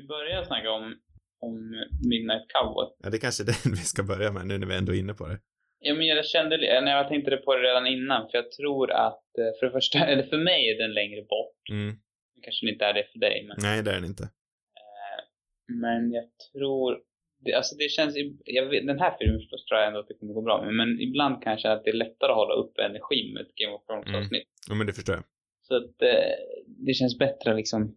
vi börja snacka om, om Midnight Cowboy? Ja, det är kanske är den vi ska börja med nu när vi ändå är inne på det. Ja, men jag kände, när jag tänkte på det redan innan, för jag tror att, eh, för det första, eller för mig är den längre bort. Mm. Kanske inte är det för dig, men, Nej, det är den inte. eh, men jag tror, det, alltså det känns, jag vet, den här filmen förstås tror jag ändå att det kommer gå bra med, men ibland kanske att det är lättare att hålla upp energi med ett Game of Thrones-avsnitt. Ja, men det förstår jag. Så att eh, det känns bättre liksom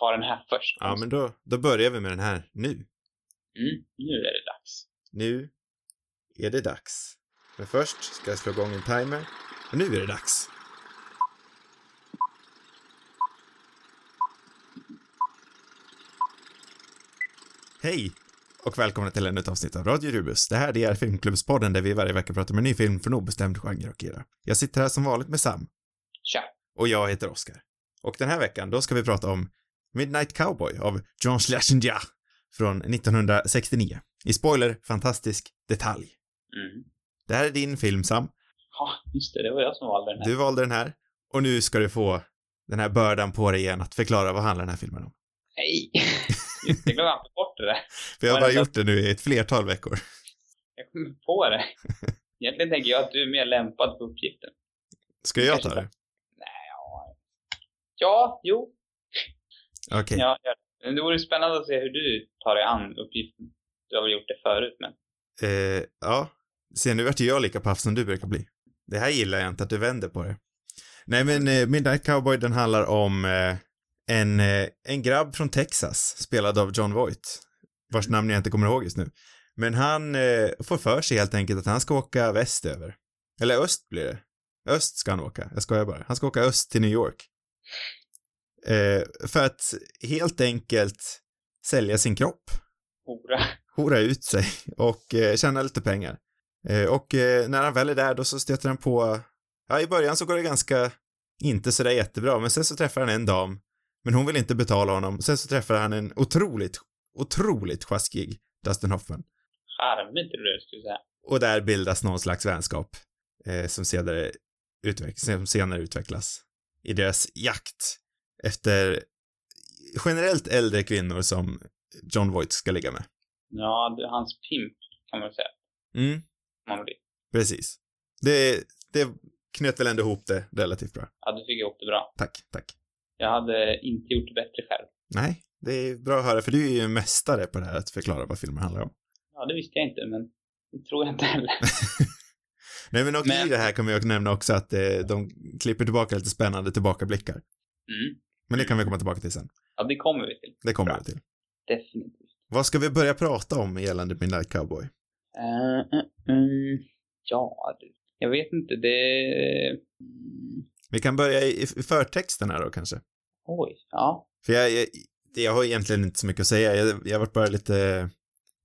ta den här först. Ja, men då, då börjar vi med den här nu. Mm, nu är det dags. Nu är det dags. Men först ska jag slå igång en timer. Och nu är det dags. Hej! Och välkomna till ännu ett avsnitt av Radio Rubus. Det här är Filmklubbspodden där vi varje vecka pratar om en ny film från obestämd genre och era. Jag sitter här som vanligt med Sam. Tja. Och jag heter Oskar. Och den här veckan, då ska vi prata om Midnight Cowboy av John Schlesinger från 1969. I spoiler, fantastisk detalj. Mm. Det här är din film, Sam. Ja, just det, det var jag som valde den här. Du valde den här. Och nu ska du få den här bördan på dig igen att förklara vad handlar den här filmen om. Nej! Just det, jag glömde bort det där. För jag har bara gjort det nu i ett flertal veckor. Jag kom på det. Egentligen tänker jag att du är mer lämpad för uppgiften. Ska jag ta det? Nej, ja. Ja, jo. Okej. Ja, gör det. Vore spännande att se hur du tar dig an uppgiften. Du har väl gjort det förut, men... Eh, ja. Se, nu vart ju jag lika paff som du brukar bli. Det här gillar jag inte, att du vänder på det. Nej, men eh, Midnight Cowboy, den handlar om eh, en, eh, en grabb från Texas, spelad av John Voight, vars namn jag inte kommer ihåg just nu. Men han eh, får för sig helt enkelt att han ska åka västöver. Eller öst blir det. Öst ska han åka, jag skojar bara. Han ska åka öst till New York. Eh, för att helt enkelt sälja sin kropp Hora. hora ut sig och eh, tjäna lite pengar. Eh, och eh, när han väl är där då så stöter han på, ja i början så går det ganska inte sådär jättebra, men sen så träffar han en dam, men hon vill inte betala honom. Sen så träffar han en otroligt, otroligt sjaskig Dustin Hoffman. Charmigt, tror jag skulle säga. Och där bildas någon slags vänskap eh, som, senare utveck- som senare utvecklas i deras jakt efter generellt äldre kvinnor som John Voight ska ligga med. Ja, det är hans pimp, kan man väl säga. Mm. Man. Precis. Det, det knöt väl ändå ihop det relativt bra. Ja, du fick ihop det bra. Tack, tack. Jag hade inte gjort det bättre själv. Nej, det är bra att höra, för du är ju en mästare på det här att förklara vad filmen handlar om. Ja, det visste jag inte, men det tror jag inte heller. Nej, men Men- i det här kommer jag nämna också att eh, de klipper tillbaka lite spännande tillbakablickar. Mm. Men det kan vi komma tillbaka till sen. Ja, det kommer vi till. Det kommer Bra. vi till. Definitivt. Vad ska vi börja prata om gällande Midnight Cowboy? Uh, uh, ja, du. Jag vet inte, det... Vi kan börja i, i förtexten här då kanske. oj, ja. För jag, jag, jag har egentligen inte så mycket att säga. Jag, jag varit bara lite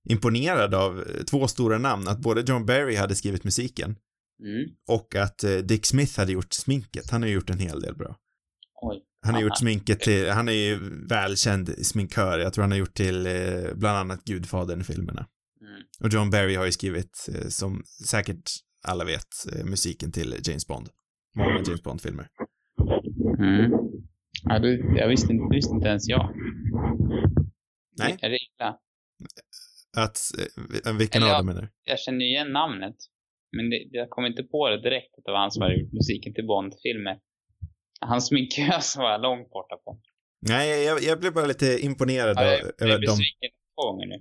imponerad av eh, två stora namn. Att både John Barry hade skrivit musiken Mm, och att Dick Smith hade gjort sminket. Han har gjort en hel del bra. oj. Han har gjort sminket till, han är ju välkänd sminkör. Jag tror han har gjort till eh, bland annat Gudfadern-filmerna. Mm. Och John Barry har ju skrivit, eh, som säkert alla vet, eh, musiken till James Bond. Många James Bond-filmer. Mm. Ja, du, jag visste inte, visste inte ens jag. Nej. Är det illa? Att, vilken Eller av dem menar du? Jag känner igen namnet. Men det, jag kom inte på det direkt att det var han som hade gjort musiken till Bond-filmer. Hans sminkös var jag långt borta på. Nej, jag, jag blev bara lite imponerad Ja, jag, jag är över de, besviken två gånger nu.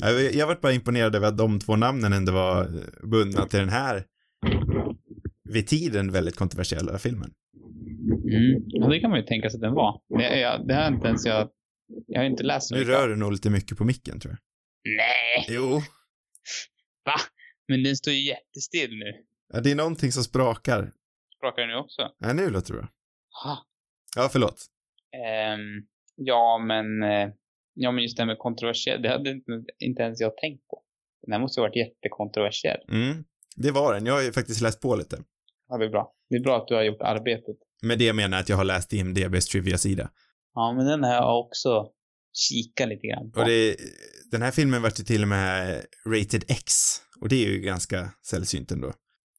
jag, jag varit bara imponerad över att de två namnen ändå var bundna till den här vid tiden väldigt kontroversiella filmen. Mm. Ja, det kan man ju tänka sig att den var. Men jag, det har inte ens jag... Jag har inte läst så Nu mycket. rör du nog lite mycket på micken tror jag. Nej! Jo. Va? Men den står ju jättestill nu. Ja, det är någonting som sprakar. Sprakar den nu också? Ja, nu låter det bra. Ha. Ja, förlåt. Ehm, ja, men... eh, Ja, men just det här med kontroversiell. Det hade inte, inte ens jag tänkt på. Den här måste ju ha varit jättekontroversiell. Mm. Det var den. Jag har ju faktiskt läst på lite. Ja, det är bra. Det är bra att du har gjort arbetet. Med det menar jag att jag har läst IMDBs trivia-sida. Ja, men den har jag också kikat lite grann på. Och det, den här filmen vart ju till och med rated X. Och det är ju ganska sällsynt ändå.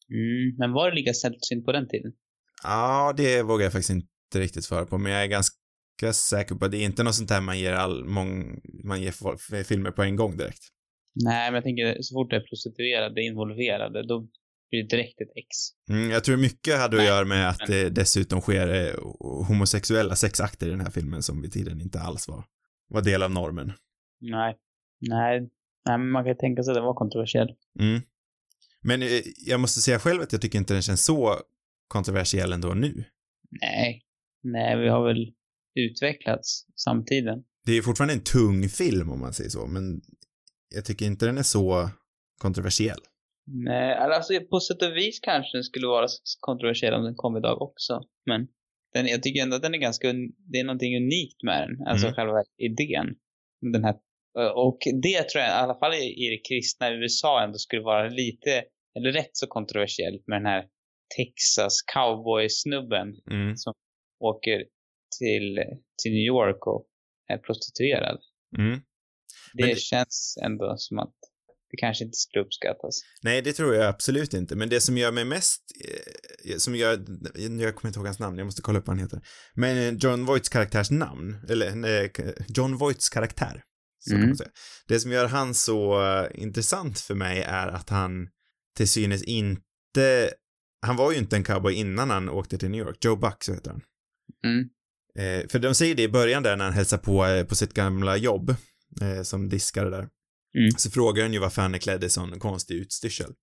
Mm, men var det lika sällsynt på den tiden? Ja, det vågar jag faktiskt inte riktigt svara på, men jag är ganska säker på. Det är inte något sånt här man ger all, mång, man ger folk- filmer på en gång direkt. Nej, men jag tänker så fort det är prostituerade involverade, då blir det direkt ett ex. Mm, jag tror mycket hade att Nej, göra med att det dessutom sker eh, homosexuella sexakter i den här filmen som vid tiden inte alls var, var del av normen. Nej. Nej. Nej, men man kan tänka sig att det var kontroversiellt. Mm. Men eh, jag måste säga själv att jag tycker inte den känns så kontroversiell ändå nu. Nej. Nej, vi har väl utvecklats samtiden. Det är fortfarande en tung film om man säger så, men jag tycker inte den är så kontroversiell. Nej, alltså på sätt och vis kanske den skulle vara kontroversiell om den kom idag också. Men den, jag tycker ändå att den är ganska, det är någonting unikt med den. Alltså Mm. själva idén. Den här, och det tror jag i alla fall i, det kristna USA ändå skulle vara lite, eller rätt så kontroversiellt med den här Texas cowboy-snubben Mm. åker till, till New York och är prostituerad. Mm. Det, Men känns ändå som att det kanske inte skulle uppskattas. Nej, det tror jag absolut inte, men det som gör mig mest, eh, som gör, jag kommer inte ihåg hans namn, jag måste kolla upp vad han heter, men eh, John Voights karaktärs namn, eller eh, John Voights karaktär, så Mm. Det som gör han så eh, intressant för mig är att han till synes inte, han var ju inte en cowboy innan han åkte till New York, Joe Buck så heter han. Mm. Eh, för de säger det i början där när han hälsar på, eh, på sitt gamla jobb, eh, som diskare där. Mm. Så frågar han ju varför han är klädd i sån konstig utstyrsel.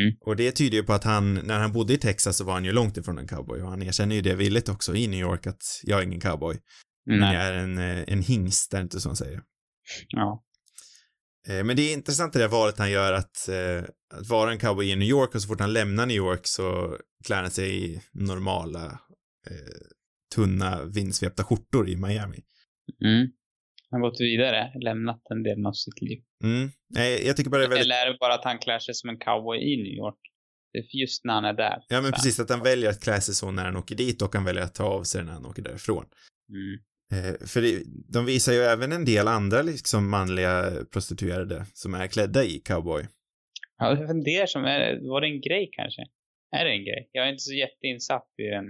Mm. Och det tyder ju på att han, när han bodde i Texas så var han ju långt ifrån en cowboy och han erkänner ju det villigt också i New York att jag är ingen cowboy. Men Nej. jag är en, eh, en hingst, är inte så han säger. Ja. Eh, Men det är intressant det där valet han gör att, eh, att vara en cowboy i New York och så fort han lämnar New York så klär han sig i normala, eh, tunna, vindsvepta skjortor i Miami. Mm. Han har gått vidare, lämnat en del av sitt liv. Mm. Nej, jag tycker bara det är väldigt, Eller är det bara att han klär sig som en cowboy i New York? Det är just när han är där. ja men precis att han väljer att klä sig så när han åker dit och han väljer att ta av sig när han åker därifrån. Mm. Eh, för det, de visar ju även en del andra liksom manliga prostituerade som är klädda i cowboy. Ja, jag funderar som, är, var det en grej kanske? Är det en grej? Jag är inte så jätteinsatt i den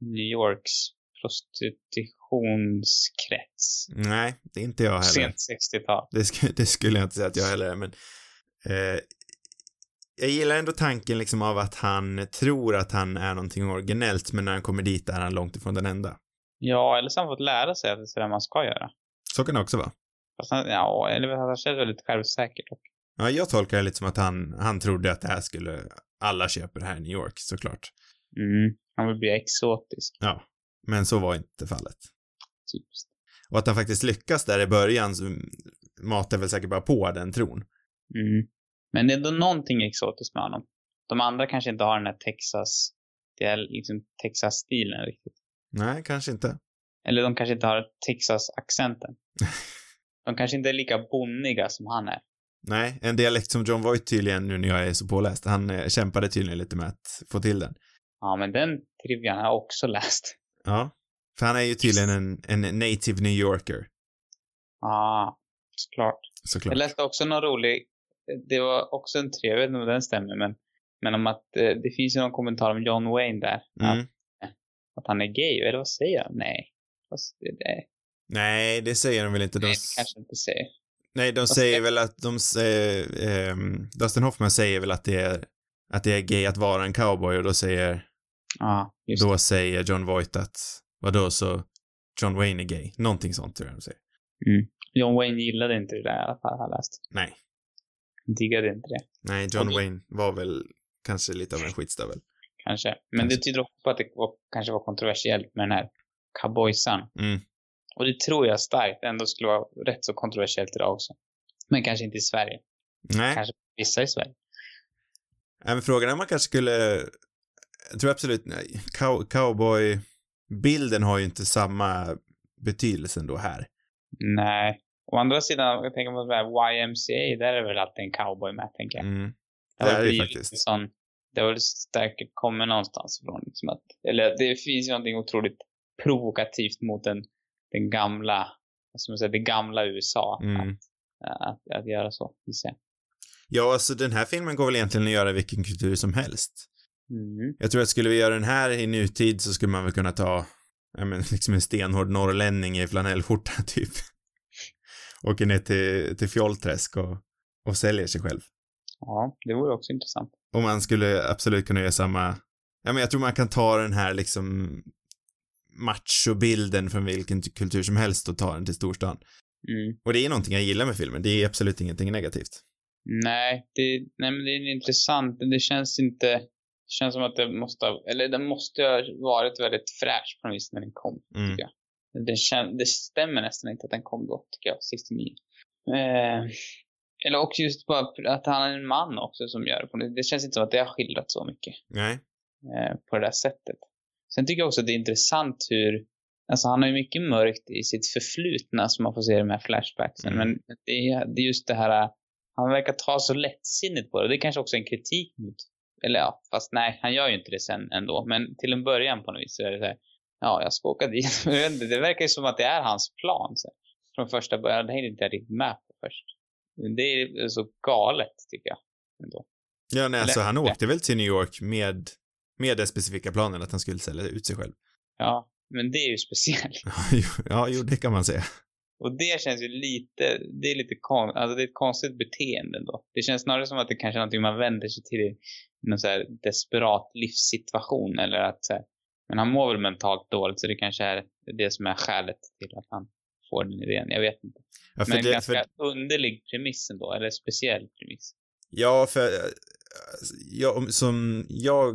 New Yorks prostitutionskrets. Nej, det är inte jag heller. Sent 60-tal. Det, sk det skulle jag inte säga att jag heller är, men eh, jag gillar ändå tanken liksom av att han tror att han är någonting originellt, men när han kommer dit är han långt ifrån den enda. Ja, eller så har han fått lära sig att det är sådär man ska göra. Så kan det också vara. Fast han, ja, eller han känns väldigt självsäker dock. Ja, jag tolkar det lite som att han, han trodde att det här skulle, alla köper här i New York, såklart. Mm. Han vill bli exotisk, Ja, men så var inte fallet. typiskt. Och att han faktiskt lyckas där i början så matar väl säkert bara på den tron. Mm. Men det är ändå någonting exotiskt med honom. De andra kanske inte har den här Texas, det är liksom Texas-stilen riktigt. Nej, kanske inte. Eller de kanske inte har Texas-accenten. De kanske inte är lika bonniga som han är. Nej, en dialekt som John Voight tydligen, nu när jag är så påläst, han eh, kämpade tydligen lite med att få till den. Ja, men den trivian har jag också läst. Ja. För han är ju tydligen en, en native New Yorker, Ja, såklart. såklart. Jag läste också någon rolig, det var också en trevlig, jag vet inte om den stämmer, men, men om att eh, det finns ju någon kommentar om John Wayne där. Mm. Att, att han är gay, eller vad säger han? Nej. Det, det, Nej, det säger de väl inte. De, nej, det kanske inte säger. nej, de säger det- väl att de säger, ehm, Dustin Hoffman säger väl att det är, att det är gay att vara en cowboy och då säger, just då säger John Voight att, vadå så, John Wayne är gay. Någonting sånt tror jag de säger. John Wayne gillade inte det där i alla fall, har jag läst. Nej. Han diggade inte det, Nej, John Okej. Wayne var väl kanske lite av en skitstövel. Kanske. Men det tyder också på att det var, kanske var kontroversiellt med den här cowboysan. Mm. Och det tror jag starkt ändå skulle vara rätt så kontroversiellt idag också. Men kanske inte i Sverige. Nej. Kanske vissa i Sverige. Nej, men frågan är om man kanske skulle, jag tror absolut, cow, cowboy-bilden har ju inte samma betydelse ändå här. Nej. Å andra sidan, jag tänker på det här YMCA, där är väl alltid en cowboy med, tänker jag. Mm. Det Det är det blivit faktiskt. sån, det har väl säkert kommit någonstans ifrån. Liksom att, eller det finns ju någonting otroligt provokativt mot den, den gamla, ska man säga, det gamla USA. Mm. Att, att, att göra så, gissar jag. Ja, alltså den här filmen går väl egentligen att göra i vilken kultur som helst. Mm. Jag tror att skulle vi göra den här i nutid så skulle man väl kunna ta ja men liksom en stenhård norrlänning i flanellskjorta typ. Åker ner till, till Fjollträsk och, och säljer sig själv. Ja, det vore också intressant. Och man skulle absolut kunna göra samma, ja men jag tror man kan ta den här liksom machobilden från vilken kultur som helst och ta den till storstan. Mm. Och det är någonting jag gillar med filmen, det är absolut ingenting negativt. Nej, det, nej, men det är intressant. Det känns inte... Det känns som att det måste ha... Eller det måste ha varit väldigt fräsch på något vis när den kom, Mm. tycker jag. Det, kän, det stämmer nästan inte att den kom då, tycker jag, 69. Eh, eller också just bara att han är en man också som gör det. på det. Det känns inte som att det har skildrat så mycket Nej. eh, på det där sättet. Sen tycker jag också att det är intressant hur, alltså han har ju mycket mörkt i sitt förflutna som man får se i de här flashbacksen. Mm. Men det är, det är just det här, han verkar ta så lättsinnigt på det. Det är kanske också en kritik mot, eller ja, fast nej, han gör ju inte det sen ändå. Men till en början på något vis så är det så här, ja, jag ska åka dit. Det verkar ju som att det är hans plan. Så. Från första början, det hängde inte jag riktigt med på först. Det är så galet tycker jag. Ändå. Ja, nej, alltså han åkte väl till New York med, med den specifika planen att han skulle sälja ut sig själv. Ja, men det är ju speciellt. ja, jo, det kan man säga. Och det känns ju lite, det är lite kon, alltså det är ett konstigt beteende då. Det känns snarare som att det kanske är någonting man vänder sig till i någon så här desperat livssituation eller att så här, men han mår väl mentalt dåligt så det kanske är det som är skälet till att han får den idén. Jag vet inte. Ja, men en det, ganska för, underlig premiss ändå, eller speciell premiss. ja, för eh, ja, om- som jag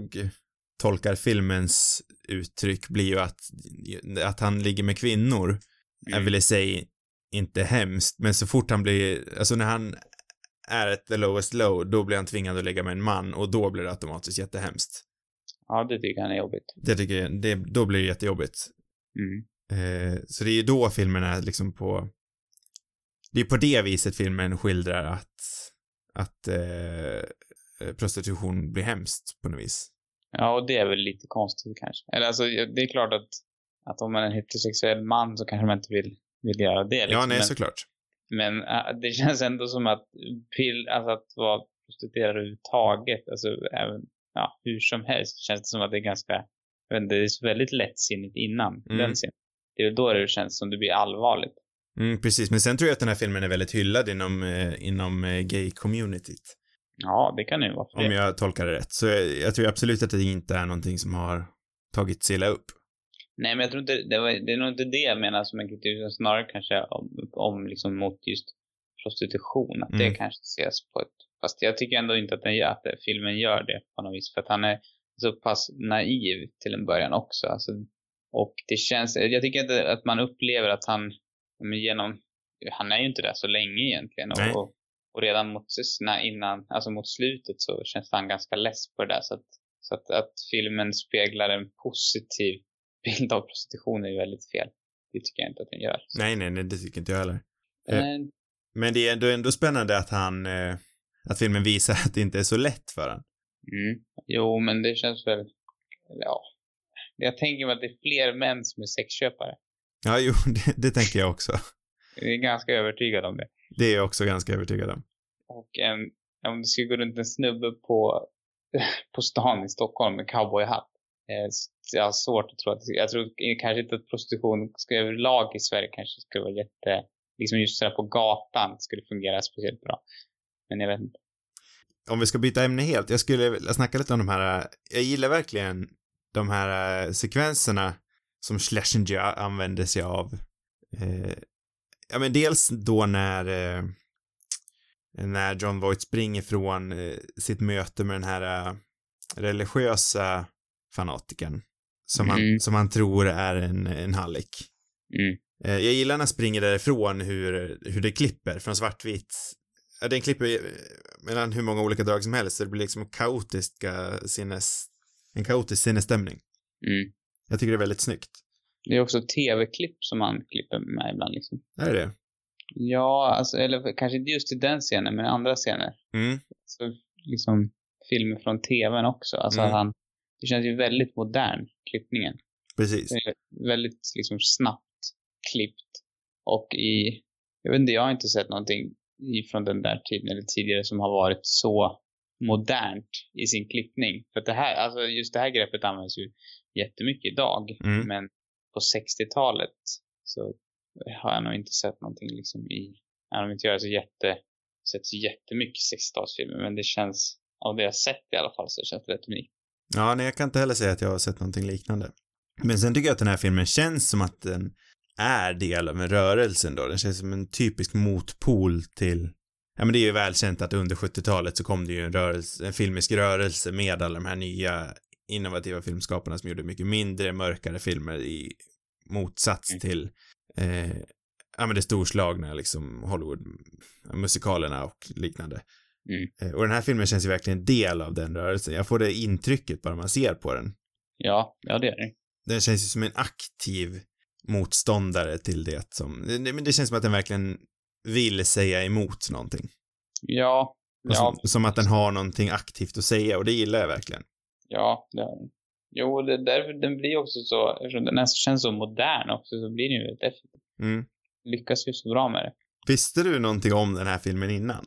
tolkar filmens uttryck blir ju att, att han ligger med kvinnor är väl i sig inte hemskt, men så fort han blir, alltså när han är ett the lowest low, då blir han tvingad att ligga med en man och då blir det automatiskt jättehemskt. Ja, det tycker han är jobbigt. Det tycker jag, det, då blir det jättejobbigt. Mm. Eh, så det är ju då filmen är liksom på, det är på det viset filmen skildrar att, att eh, prostitution blir hemskt på något vis. Ja, och det är väl lite konstigt kanske. Eller alltså, det är klart att, att om man är en heterosexuell man så kanske man inte vill, vill göra det. Liksom. Ja, nej, men, såklart. men äh, det känns ändå som att pill, alltså att vara prostituerad överhuvudtaget, alltså även, ja, hur som helst känns det som att det är ganska, jag vet inte, det är så väldigt lättsinnigt innan Mm. den scenen. Det är väl då det känns som det blir allvarligt. Mm, precis, men sen tror jag att den här filmen är väldigt hyllad inom, eh, inom eh, gay-communityt. Ja, det kan det ju vara Om det. jag tolkar det rätt. Så jag, jag tror absolut att det inte är någonting som har tagits illa upp. Nej, men jag tror inte, det, var, det är nog inte det jag menar som en kritik, utan snarare kanske om, om liksom mot just prostitution, att det Mm. kanske ses på ett, fast jag tycker ändå inte att, den gör, att det- filmen gör det på något vis, för att han är så pass naiv till en början också, alltså, och det känns, jag tycker inte att man upplever att han, genom, han är ju inte där så länge egentligen, Nej. och, och redan mot, innan, alltså mot slutet så känns han ganska less på det där, så att, så att, att filmen speglar en positiv bild av prostitution är ju väldigt fel. Det tycker jag inte att den gör. Så, Nej, nej, nej, det tycker inte jag heller. eh, men, Men det är ändå, ändå spännande att han, eh, att filmen visar att det inte är så lätt för han. mm, jo, men det känns väl, ja. Jag tänker mig att det är fler män som är sexköpare. Ja, jo, det, det tänker jag också. Jag är ganska övertygad om det. Det är jag också ganska övertygad om. Och en, om det skulle gå runt en snubbe på, på stan i Stockholm med cowboyhatt. Eh, jag har svårt att tro att, jag tror kanske inte att prostitution överlag i Sverige kanske skulle vara jätte, liksom just sådär på gatan skulle fungera speciellt bra. Men jag vet inte. Om vi ska byta ämne helt, jag skulle vilja snacka lite om de här, eh, jag gillar verkligen de här eh, sekvenserna som Schlesinger använder sig av. Eh, ja, men dels då när, eh, när John Voight springer från eh, sitt möte med den här eh, religiösa fanatikern. Som, han, Mm. som han tror är en, en hallick. Mm. Eh, Jag gillar när han springer därifrån hur, hur det klipper från svartvit. Ja, den klipper mellan hur många olika drag som helst så det blir liksom kaotiska sinnes, en kaotisk sinnesstämning. Mm. Jag tycker det är väldigt snyggt. Det är också tv-klipp som han klipper med ibland liksom. Är det? Ja, alltså, eller kanske inte just i den scenen, men andra scener. Mm. Så liksom filmer från tvn också. Alltså Mm. han, det känns ju väldigt modern, klippningen. Precis. Det är väldigt liksom snabbt klippt. Och i, jag vet inte, jag har inte sett någonting från den där tiden eller tidigare som har varit så modernt i sin klippning. För det här, alltså just det här greppet används ju jättemycket idag. Mm. Men på 60-talet så har jag nog inte sett någonting liksom i, även om inte jag är så jätte, sett så jättemycket 60-talsfilmer, men det känns, av det jag sett i alla fall så känns det rätt unikt. Ja, nej, jag kan inte heller säga att jag har sett någonting liknande. Men sen tycker jag att den här filmen känns som att den är del av en rörelse då. Den känns som en typisk motpol till Ja men det är ju välkänt att under 70-talet så kom det ju en rörelse, en filmisk rörelse med alla de här nya innovativa filmskaparna som gjorde mycket mindre, mörkare filmer i motsats mm. till eh, ja men det storslagna liksom Hollywood musikalerna och liknande. Mm. Eh, och den här filmen känns ju verkligen del av den rörelsen. Jag får det intrycket bara man ser på den. Ja, ja det är det. Den känns ju som en aktiv motståndare till det som, det, det känns som att den verkligen vill säga emot någonting. Ja. ja. Som, som, att den har någonting aktivt att säga och det gillar jag verkligen. Ja, det den. Jo, det, därför den blir också så, eftersom den känns så modern också, så blir den ju väldigt effektiv. Mm. Lyckas ju så bra med det. Visste du någonting om den här filmen innan?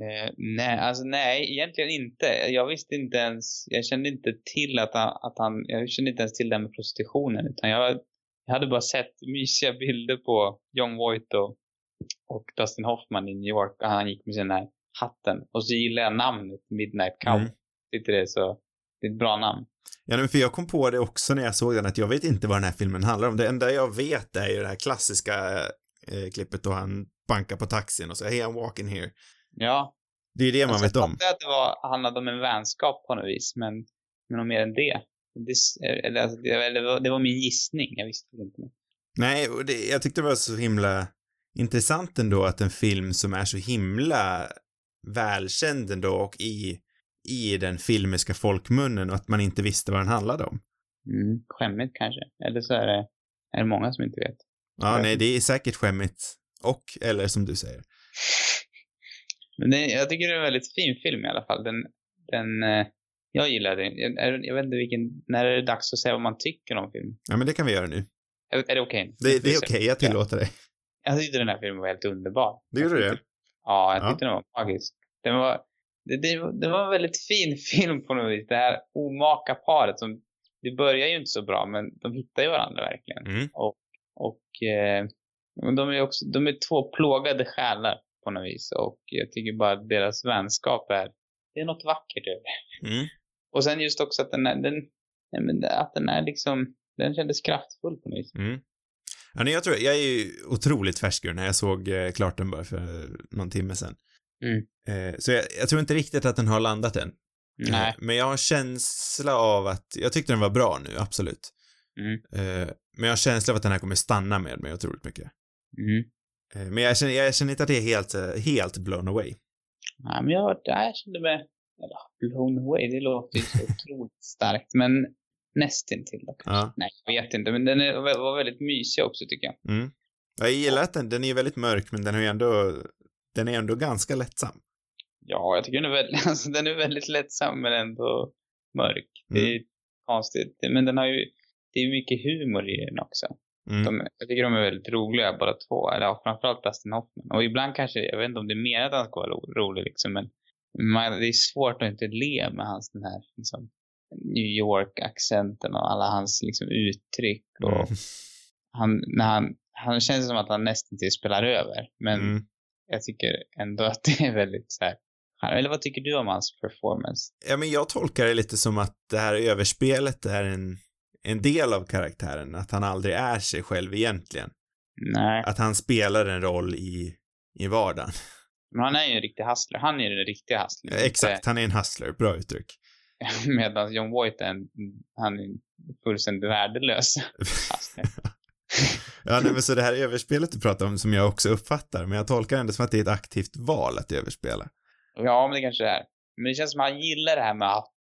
Eh, nej, alltså nej, egentligen inte. Jag visste inte ens, jag kände inte till att han, att han jag kände inte ens till det med prostitutionen, utan jag, jag hade bara sett mysiga bilder på John Voight och, och Dustin Hoffman i New York, och han gick med den här hatten. Och så gillade jag namnet Midnight Cowboy. Mm. Tyckte det så, det är ett bra namn. Ja, men för jag kom på det också när jag såg den, att jag vet inte vad den här filmen handlar om. Det enda jag vet är ju det här klassiska eh, klippet då han bankar på taxin och säger Hey I'm walking here. Ja. Det är ju det man alltså, vet om. Jag att det var, handlade om en vänskap på något vis, men, men något mer än det. Det, eller, alltså, det, det, var, det var min gissning, jag visste inte. Nej, och det, jag tyckte det var så himla intressant ändå att en film som är så himla välkänd ändå och i i den filmiska folkmunnen och att man inte visste vad den handlade om. Mm, skämmigt kanske. Eller så är det, är det många som inte vet. Ja, nej, det är säkert skämmigt. Och, eller som du säger. Men det, jag tycker det är en väldigt fin film i alla fall. Den, den, eh, jag gillar den. Jag, jag vet inte vilken, när är det dags att säga vad man tycker om filmen? Ja, men det kan vi göra nu. Är, är det okej? Okay? Det, det, är okej, okay, jag tillåter dig. Jag tyckte den här filmen var helt underbar. Det gjorde du? Ja, jag tyckte ja. den var magisk. Den var, det, det, det, var en väldigt fin film på något vis. Det här omaka paret som, det börjar ju inte så bra men de hittar ju varandra verkligen. Mm. Och, och eh, de är också, de är två plågade själar på något vis. Och jag tycker bara att deras vänskap är, det är något vackert över. Mm. Och sen just också att den är, den, att den är liksom, den kändes kraftfull på något vis. Mm. Ja, jag tror, jag är ju otroligt färsk när jag såg eh, klart den bara för någon timme sedan. Mm. Eh, så jag, jag, tror inte riktigt att den har landat än. Nej. Men jag har en känsla av att, jag tyckte den var bra nu, absolut. Mm. Eh, men jag har en känsla av att den här kommer stanna med mig otroligt mycket. Mm. Eh, men jag känner, jag känner inte att det är helt, helt blown away. Nej, men jag, jag kände mig, eller blown away, det låter ju så otroligt starkt, men nästintill då Ja. Nej, jag vet inte, men den är, var väldigt mysig också tycker jag. Mm. Jag gillar att den, den är väldigt mörk, men den ju ändå den är ändå ganska lättsam. Ja, jag tycker den är väldigt, alltså, den är väldigt lättsam men ändå mörk. Det är mm. konstigt. Men den har ju, det är mycket humor i den också. Mm. De, jag tycker de är väldigt roliga båda två. Eller ja, framförallt Dustin Hoffman. Och ibland kanske, jag vet inte om det är mer att han ska vara rolig liksom, men man, det är svårt att inte le med hans den här liksom, New York-accenten och alla hans liksom, uttryck. Och mm. han, när han, han känns som att han nästan till spelar över. Men mm jag tycker ändå att det är väldigt så här, eller vad tycker du om hans performance? Ja, men jag tolkar det lite som att det här överspelet är en, en del av karaktären, att han aldrig är sig själv egentligen. Nej. Att han spelar en roll i, i vardagen. Men han är ju en riktig hustler. Han är den riktiga hustlern. Ja, exakt, han är en hustler. Bra uttryck. Medan John Voight är en, han är fullständigt värdelös Ja, nej, men så det här överspelet du pratar om som jag också uppfattar, men jag tolkar ändå som att det är ett aktivt val att överspela. Ja, men det kanske det är. Men det känns som att han gillar det här med att,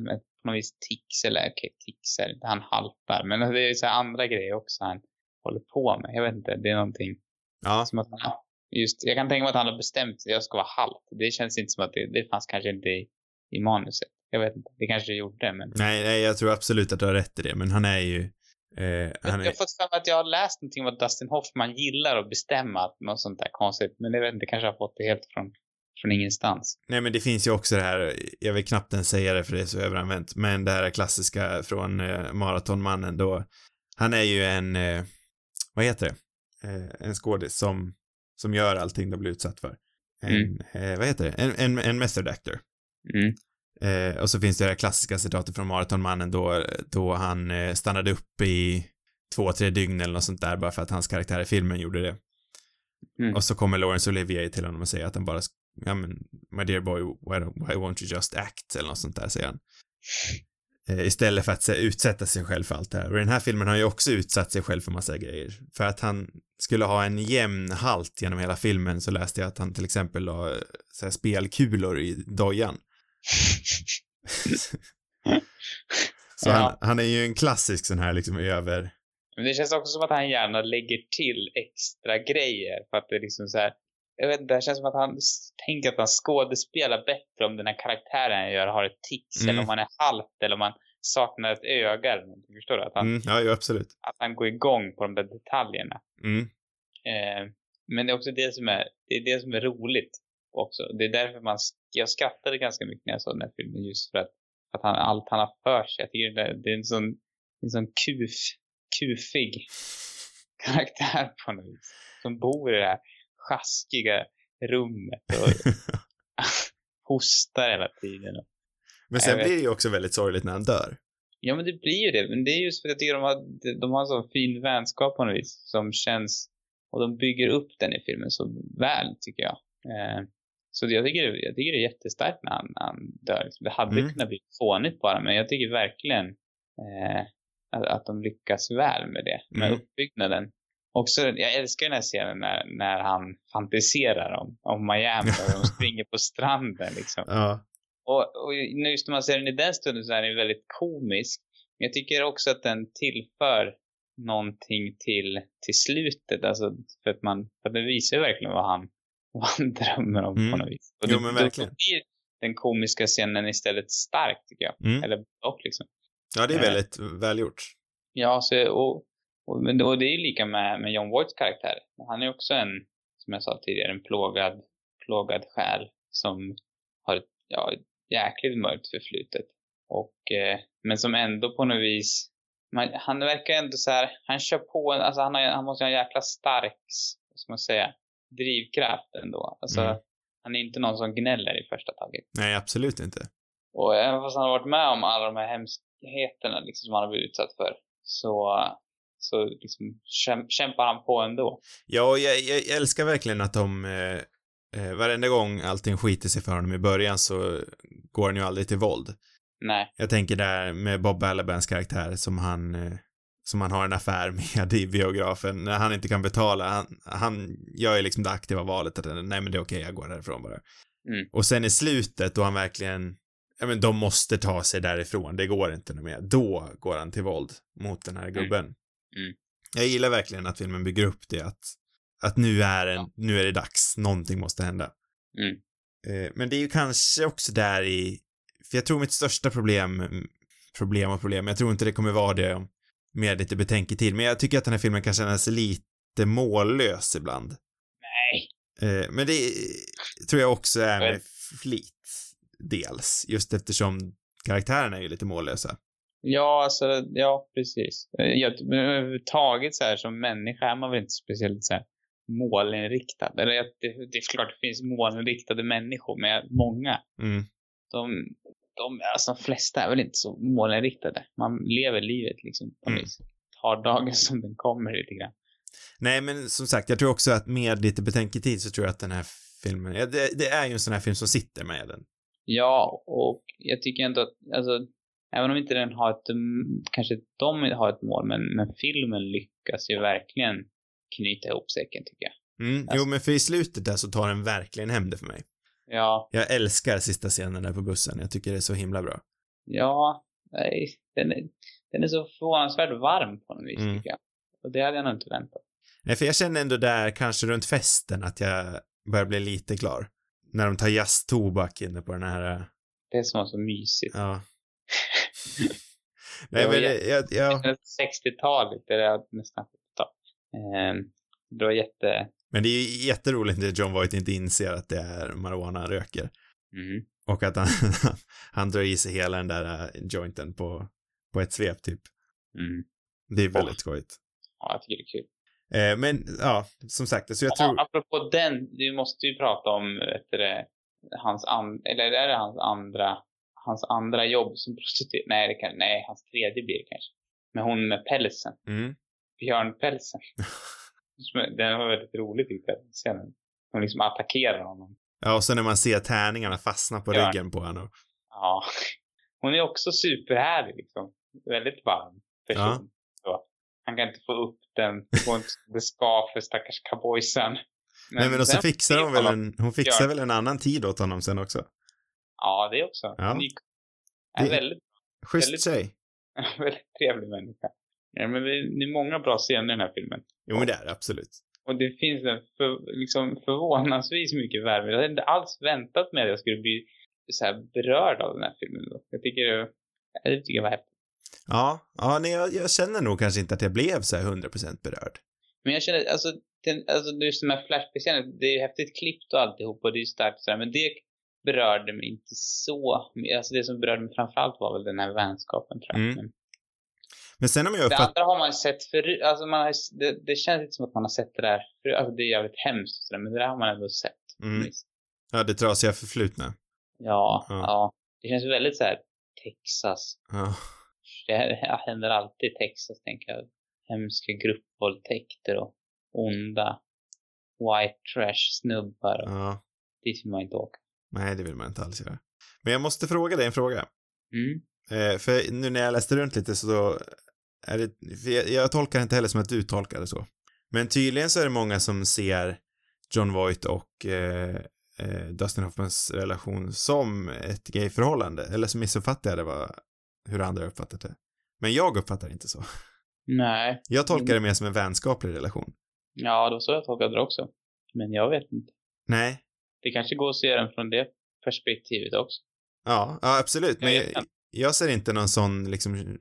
med, på något vis tics, eller okej, okay, tics är inte, han haltar, men det är så andra grejer också han håller på med. Jag vet inte, det är någonting. Ja. Som att han, just, jag kan tänka mig att han har bestämt sig, jag ska vara halt. Det känns inte som att det, det fanns kanske inte i, i manuset. Jag vet inte, det kanske det gjorde, men. Nej, nej, jag tror absolut att du har rätt i det, men han är ju, Eh, jag har fått för att jag har läst någonting om att Dustin Hoffman gillar att bestämma något sånt där konstigt. Men jag vet inte, kanske har fått det helt från, från ingenstans. Nej, men det finns ju också det här, jag vill knappt ens säga det för det är så överanvänt, men det här klassiska från eh, Maratonmannen då Han är ju en, eh, vad heter det? Eh, en skådis som, som gör allting de blir utsatt för. En, Mm. eh, vad heter det? En, en, en method actor. Mm. Eh, och så finns det det här klassiska citatet från Maratonmannen då, då han eh, stannade upp i två, tre dygn eller något sånt där bara för att hans karaktär i filmen gjorde det. Mm. Och så kommer Laurence Olivier till honom och säger att han bara, ja men, my dear boy, why, why won't you just act? Eller något sånt där säger han. Eh, istället för att se, utsätta sig själv för allt det här. Och den här filmen har ju också utsatt sig själv för massa grejer. För att han skulle ha en jämn halt genom hela filmen så läste jag att han till exempel la eh, så här, spelkulor i dojan. Så Ja. han, han är ju en klassisk sån här liksom över... Men det känns också som att han gärna lägger till extra grejer för att det är liksom så här. Jag vet inte, det känns som att han tänker att han skådespelar bättre om den här karaktären han gör har ett tics Mm. eller om han är halt eller om han saknar ett öga eller någonting. Förstår du? Att han, Mm, ja, absolut. att han går igång på de där detaljerna. Mm, Eh, men det är också det som är, det är det som är roligt också. Det är därför man, jag skrattade ganska mycket när jag såg den här filmen just för att, för att han, allt han har för sig. Jag tycker det, det är en sån, en sån kuf, kufig karaktär på något vis. Som bor i det här sjaskiga rummet och hostar hela tiden. Och, Men sen blir det ju också väldigt sorgligt när han dör. Ja, men det blir ju det. Men det är just för att jag tycker de har, de har en så fin vänskap på något vis som känns och de bygger upp den i filmen så väl tycker jag. Eh, så jag tycker, jag tycker det är jättestarkt när han, han dör. Det hade Mm. kunnat bli fånigt bara, men jag tycker verkligen eh, att, att de lyckas väl med det, med Mm. uppbyggnaden. Också, jag älskar den här scenen när, när han fantiserar om, om Miami och de springer på stranden liksom. Ja. Och, och nu just när man ser den i den stunden så är den väldigt komisk. Men jag tycker också att den tillför någonting till, till slutet. Alltså för att man, för att den visar verkligen vad han, vad han drömmer om Mm. på något vis. Och Jo, det- men verkligen. Då blir den komiska scenen istället stark tycker jag. Mm. Eller och liksom. ja, det är Eh. väldigt välgjort. Ja, så, och, och, men, och det är ju lika med, med John Voights karaktär. Han är också en, som jag sa tidigare, en plågad, plågad själ som har ett ja, jäkligt mörkt förflutet. Och, eh, men som ändå på något vis, man, han verkar ändå så här, han kör på, alltså han, har, han måste ha en jäkla stark, vad ska man säga, drivkraft ändå. Alltså, Mm. han är inte någon som gnäller i första taget. Nej, absolut inte. Och även fast han har varit med om alla de här hemskheterna liksom, som han har blivit utsatt för så, så liksom käm- kämpar han på ändå. Ja, och jag, jag, älskar verkligen att de, eh, eh, varenda gång allting skiter sig för honom i början så går han ju aldrig till våld. Nej. Jag tänker där med Bob Balabans karaktär som han, eh, som han har en affär med i biografen, när han inte kan betala, han, han gör ju liksom det aktiva valet att nej men det är okej, jag går därifrån bara. Mm. Och sen i slutet då han verkligen, ja men de måste ta sig därifrån, det går inte mer. Då går han till våld mot den här gubben. Mm. Jag gillar verkligen att filmen bygger upp det att, att nu är en, Ja. nu är det dags, någonting måste hända. Mm. Eh, Men det är ju kanske också där i, för jag tror mitt största problem, mm, problem och problem, jag tror inte det kommer vara det om- med lite betänketid, men jag tycker att den här filmen kan kännas lite mållös ibland. Nej. Eh, Men det tror jag också är med flit, dels, just eftersom karaktärerna är ju lite mållösa. Ja, alltså, ja, precis. Eh, Jag, men överhuvudtaget så här som människa är man väl inte speciellt så här målinriktad. Eller det, det är klart det finns målinriktade människor, men många, Mm. de, de, alltså de flesta är väl inte så målinriktade. Man lever livet liksom. något Mm. Tar dagen som den kommer lite grann. Nej, men som sagt, jag tror också att med lite betänketid så tror jag att den här filmen, ja, det, det är ju en sån här film som sitter med den. Ja, och jag tycker ändå att, alltså, även om inte den har ett, mm, kanske de har ett mål, men, men filmen lyckas ju verkligen knyta ihop säcken tycker jag. Mm. Jo, men för i slutet där så tar den verkligen hem det för mig. Ja, Jag älskar sista scenen där på bussen, jag tycker det är så himla bra. ja, nej, den är, den är så förvånansvärt varm på något vis Mm. tycker jag. Och det hade jag nog inte väntat. Nej, för jag känner ändå där, kanske runt festen, att jag börjar bli lite klar. När de tar jazztobak inne på den här, äh, Det som var så mysigt. ja. Nej, Det men jätte- jag, jag, 60-talet, eller nästan 70-tal. Eh, det var jätte... men det är ju jätteroligt när John Voight inte inser att det är marijuana han röker. Mm. Och att han, han drar i sig hela den där äh, jointen på, på ett svep typ. Mm. Det är väldigt skojigt. Ja, jag tycker det är kul. Eh, men ja, som sagt, så jag Ja, tror... apropå den, du måste ju prata om, vet du hans an, eller är det hans andra, hans andra jobb som prostituerad? Nej, det kan, nej, hans tredje blir det kanske. Men hon med pälsen, Mm. björnpälsen. Den var väldigt rolig tyckte jag, scenen. Hon liksom attackerar honom. Ja, och sen när man ser tärningarna fastna på Ja. ryggen på honom. Ja. Hon är också superhärlig liksom. Väldigt varm person. Så. Han kan inte få upp den, det inte, ska för stackars cowboysen. Nej, men och så fixar hon väl en, hon fixar väl en annan tid åt honom sen också. Ja, det också. Ja. Är en Det- väldigt, Schysst Väldigt- tjej. väldigt trevlig människa. Ja, men det det är många bra scener i den här filmen. Jo, men det är det absolut. Och det finns en för, liksom förvånansvis mycket värme. Jag hade inte alls väntat mig att jag skulle bli så här berörd av den här filmen. Då. Jag tycker det, jag tycker det var häftigt. Ja, ja nej, jag, jag känner nog kanske inte att jag blev så här 100% berörd. Men jag känner, alltså, den, alltså just de här flashback det är ju häftigt klippt och alltihop och det är starkt så här, men det berörde mig inte så, alltså det som berörde mig framförallt var väl den här vänskapen tror jag. Mm. Men Men sen om jag det uppfattar... andra har man sett förut, alltså man har, det, det känns inte som att man har sett det där förut, alltså det är jävligt hemskt men det där har man ändå sett. Mm. Ja, det trasiga förflutna. Ja, Ja. ja, Det känns väldigt så här Texas. Ja. Det händer alltid i Texas, tänker jag. Hemska gruppvåldtäkter och onda white trash snubbar. Och ja. Dit vill man inte åka. Nej, det vill man inte alls göra. Men jag måste fråga dig en fråga. Mm. Eh, för nu när jag läste runt lite så då är det, jag, jag tolkar inte heller som att du tolkar det så. Men tydligen så är det många som ser John Voight och eh, eh, Dustin Hoffmans relation som ett gayförhållande. Eller så missuppfattar jag det var hur andra uppfattat det. Men jag uppfattar det inte så. Nej. Jag tolkar det mer som en vänskaplig relation. Ja, det var så jag tolkade det också. Men jag vet inte. Nej. Det kanske går att se den från det perspektivet också. Ja, ja absolut. Men Jag jag, jag ser inte någon sån liksom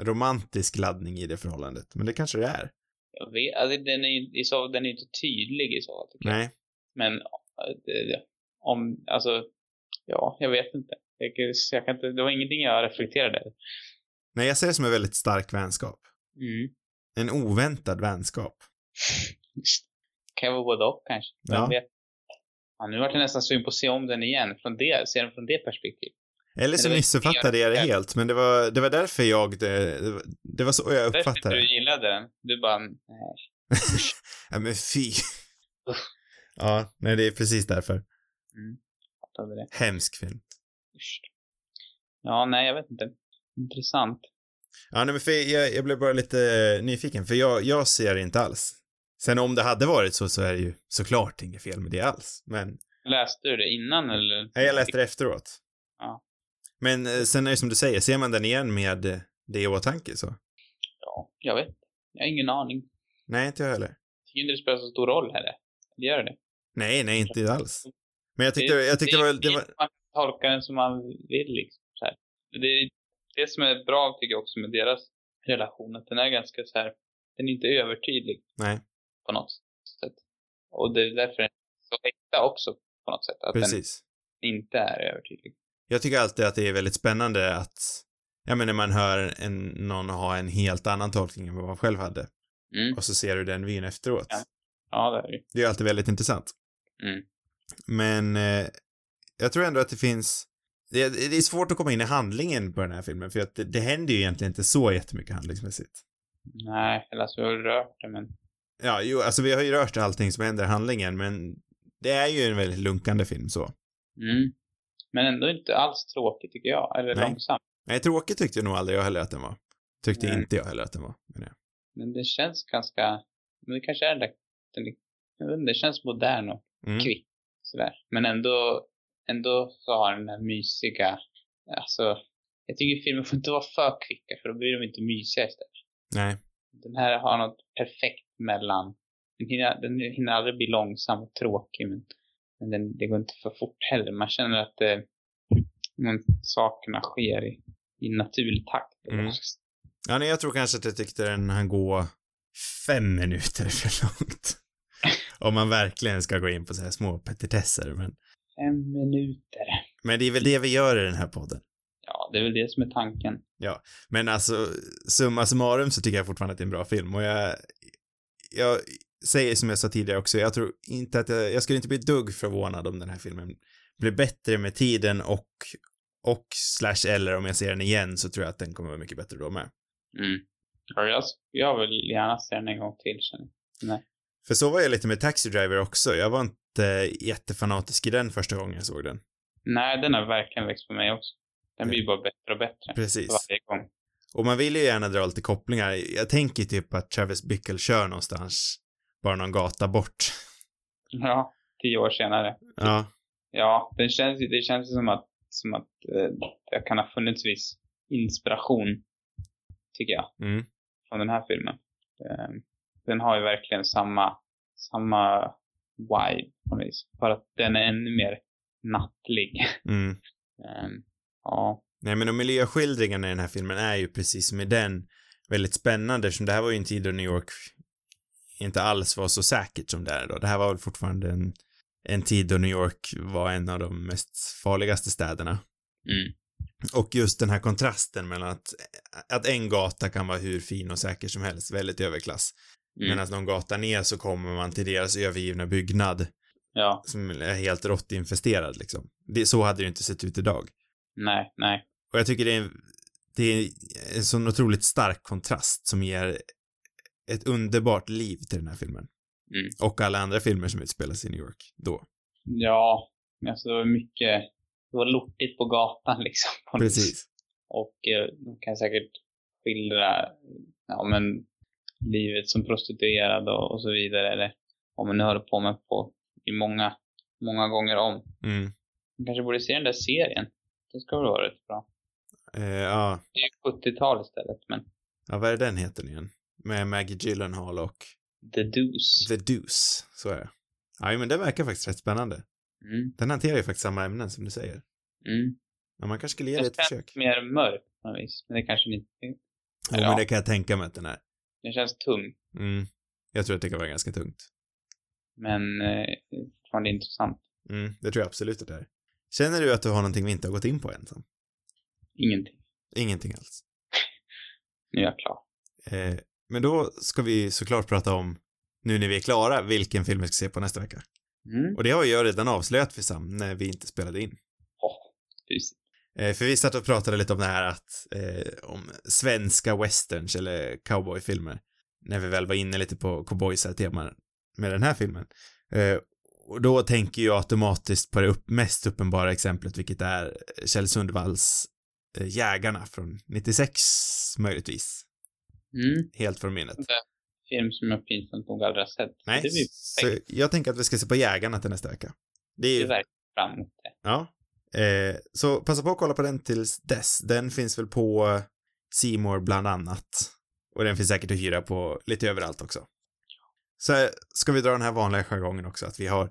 romantisk laddning i det förhållandet. Men det kanske det är. Jag vet, alltså, den är så, den är inte tydlig i så fall, tycker jag. Nej. Men om, alltså, ja, jag vet inte. Jag, jag kan inte. Det var ingenting jag reflekterade över. Nej, jag ser det som en väldigt stark vänskap. Mm. En oväntad vänskap. Kan vara både och kanske. Ja. vet? Ja, nu vart jag nästan sugen på att se om den igen. Från det, se den från det perspektivet. Eller så missuppfattade jag det helt- men det var, det var därför jag, det, det, var, så jag uppfattade du det. gillade den. Du bara, nej. Ja, men fy. Ja, nej, det är precis därför. Fattade det. Hemsk film. Usch. Ja, nej, jag vet inte. Intressant. Ja, nej, men för jag, jag blev bara lite nyfiken, för jag, jag ser det inte alls. Sen om det hade varit så, så är det ju såklart inget fel med det alls. Men, Läste du det innan eller? nej, jag läste det efteråt. Men eh, sen är det som du säger, ser man den igen med det i åtanke så? Ja, jag vet. Jag har ingen aning. Nej, inte jag heller. Tycker inte det spelar så stor roll heller. Det gör det. Nej, nej, inte alls. Men jag tyckte, jag tyckte det var, det var, Man kan tolka den som man vill liksom. Så här. Det är det som är bra tycker jag också med deras relation. Att den är ganska så här. Den är inte övertydlig nej, på något sätt. Och det är därför den är så äkta också på något sätt. Att precis. den inte är övertydlig. Jag tycker alltid att det är väldigt spännande att, ja men när man hör en, någon ha en helt annan tolkning än vad man själv hade. Mm. Och så ser du den vyn efteråt. Ja. Ja, det är det Det är alltid väldigt intressant. Mm. Men eh, jag tror ändå att det finns, det, det är svårt att komma in i handlingen på den här filmen för att det, det händer ju egentligen inte så jättemycket handlingsmässigt. Nej, eller vi har rört det men. Ja, jo, alltså vi har ju rört allting som händer i handlingen men det är ju en väldigt lunkande film så. Mm. Men ändå inte alls tråkig tycker jag. Eller Nej. långsam. Nej, tråkigt tyckte jag nog aldrig jag heller att den var. Tyckte Nej. inte jag heller att den var. menar jag. Men det känns ganska, men det kanske är den, vet inte, det känns modern och Mm. kvick sådär. Men ändå, ändå så har den här mysiga, alltså, jag tycker filmer får inte vara för kvicka för då blir de inte mysiga istället. Nej. Den här har något perfekt mellan, den hinner, den hinner aldrig bli långsam och tråkig men, men den, det går inte för fort heller. Man känner att eh, sakerna sker i, i naturlig takt. Mm. Ja, nej, jag tror kanske att jag tyckte den han gå fem minuter för långt. Om man verkligen ska gå in på så här små petitesser, men, Fem minuter. men det är väl det vi gör i den här podden. Ja, Ja, det är väl det som är tanken. Men alltså, summa summarum så tycker jag fortfarande att det är en bra film och jag, jag säger som jag sa tidigare också, jag tror inte att jag, jag skulle inte bli dugg förvånad om den här filmen blir bättre med tiden och, och slash eller om jag ser den igen så tror jag att den kommer vara mycket bättre då med. Mm. Ja, jag, jag vill gärna se den en gång till sen. Nej. För så var jag lite med Taxi Driver också, jag var inte jättefanatisk i den första gången jag såg den. Nej, den har verkligen växt för mig också. Den blir bara bättre och bättre. Precis. Varje gång. Och man vill ju gärna dra lite kopplingar. Jag tänker typ att Travis Bickle kör någonstans, bara någon gata bort. Ja, tio år senare. Ja, Ja, det känns, ju- det känns som att, som att eh, det kan ha funnits viss inspiration, tycker jag, mm, från den här filmen. Eh, den har ju verkligen samma, samma vibe på något vis. Bara att den är ännu mer nattlig. mm. Eh, ja, Nej men de miljöskildringarna i den här filmen är ju precis som i den väldigt spännande eftersom det här var ju en tid då New York inte alls var så säkert som det är då. Det här var väl fortfarande en, en tid då New York var en av de mest farligaste städerna. mm, Och just den här kontrasten mellan att, att en gata kan vara hur fin och säker som helst, väldigt överklass. mm, Medan någon gata ner så kommer man till deras övergivna byggnad ja, som är helt råttinfesterad liksom. Det, så hade det ju inte sett ut idag. nej, nej, Och jag tycker det är, en- det är en sån otroligt stark kontrast som ger ett underbart liv till den här filmen. Mm. Och alla andra filmer som utspelar sig i New York då. ja, alltså det var mycket, det var lortigt på gatan liksom. på något. Precis. Och eh, de kan säkert skildra, ja men, livet som prostituerad och, och så vidare. Eller om man nu håller på med på i många, många gånger om. Mm. Man kanske borde se den där serien. Det ska väl vara rätt bra. Eh, ja. Det är ju 70-tal istället, men ja, vad är den heter nu igen? Med Maggie Gyllenhaal och The Deuce. The Deuce, så är det. Ja, men det verkar faktiskt rätt spännande. Mm, Den hanterar ju faktiskt samma ämnen som du säger. mm. Men man kanske skulle ge Det det ett försök. mer mörk på något vis. Men det kanske inte... Jo, Ja. men det kan jag tänka mig att den är. Den känns tung. Mm. Jag tror att det kan vara ganska tungt. Men eh, fortfarande intressant. Mm, det tror jag absolut att det är. Känner du att du har någonting vi inte har gått in på än? Ingenting. Ingenting alls. Nu är jag klar. Eh, men då ska vi såklart prata om, nu när vi är klara, vilken film vi ska se på nästa vecka. Mm. Och det har jag redan avslöjat för Sam när vi inte spelade in. Åh, mysigt. Eh, för vi satt och pratade lite om det här att, eh, om svenska westerns eller cowboyfilmer. När vi väl var inne lite på cowboysar-teman med den här filmen. Eh, och då tänker jag automatiskt på det upp, mest uppenbara exemplet, vilket är Kjell Sundvalls eh, Jägarna från 96, möjligtvis. Mm. Helt från minnet. Det film som jag pinsamt nog aldrig har sett. Nej, Det så jag tänker att vi ska se på Jägarna till nästa vecka. Det är det ju, verkligen fram emot det. ja. Eh, så passa på att kolla på den tills dess. Den finns väl på Seymour bland annat. Och den finns säkert att hyra på lite överallt också. Så här ska vi dra den här vanliga jargongen också, att vi har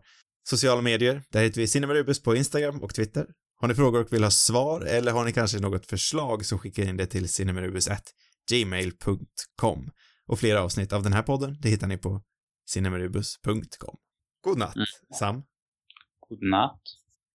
sociala medier. Där heter vi Cinemarubus på Instagram och Twitter. Har ni frågor och vill ha svar eller har ni kanske något förslag så skicka in det till cinemarubus@gmail.com. Och flera avsnitt av den här podden, det hittar ni på cinemarubus.com. God natt, Mm. Sam. God natt.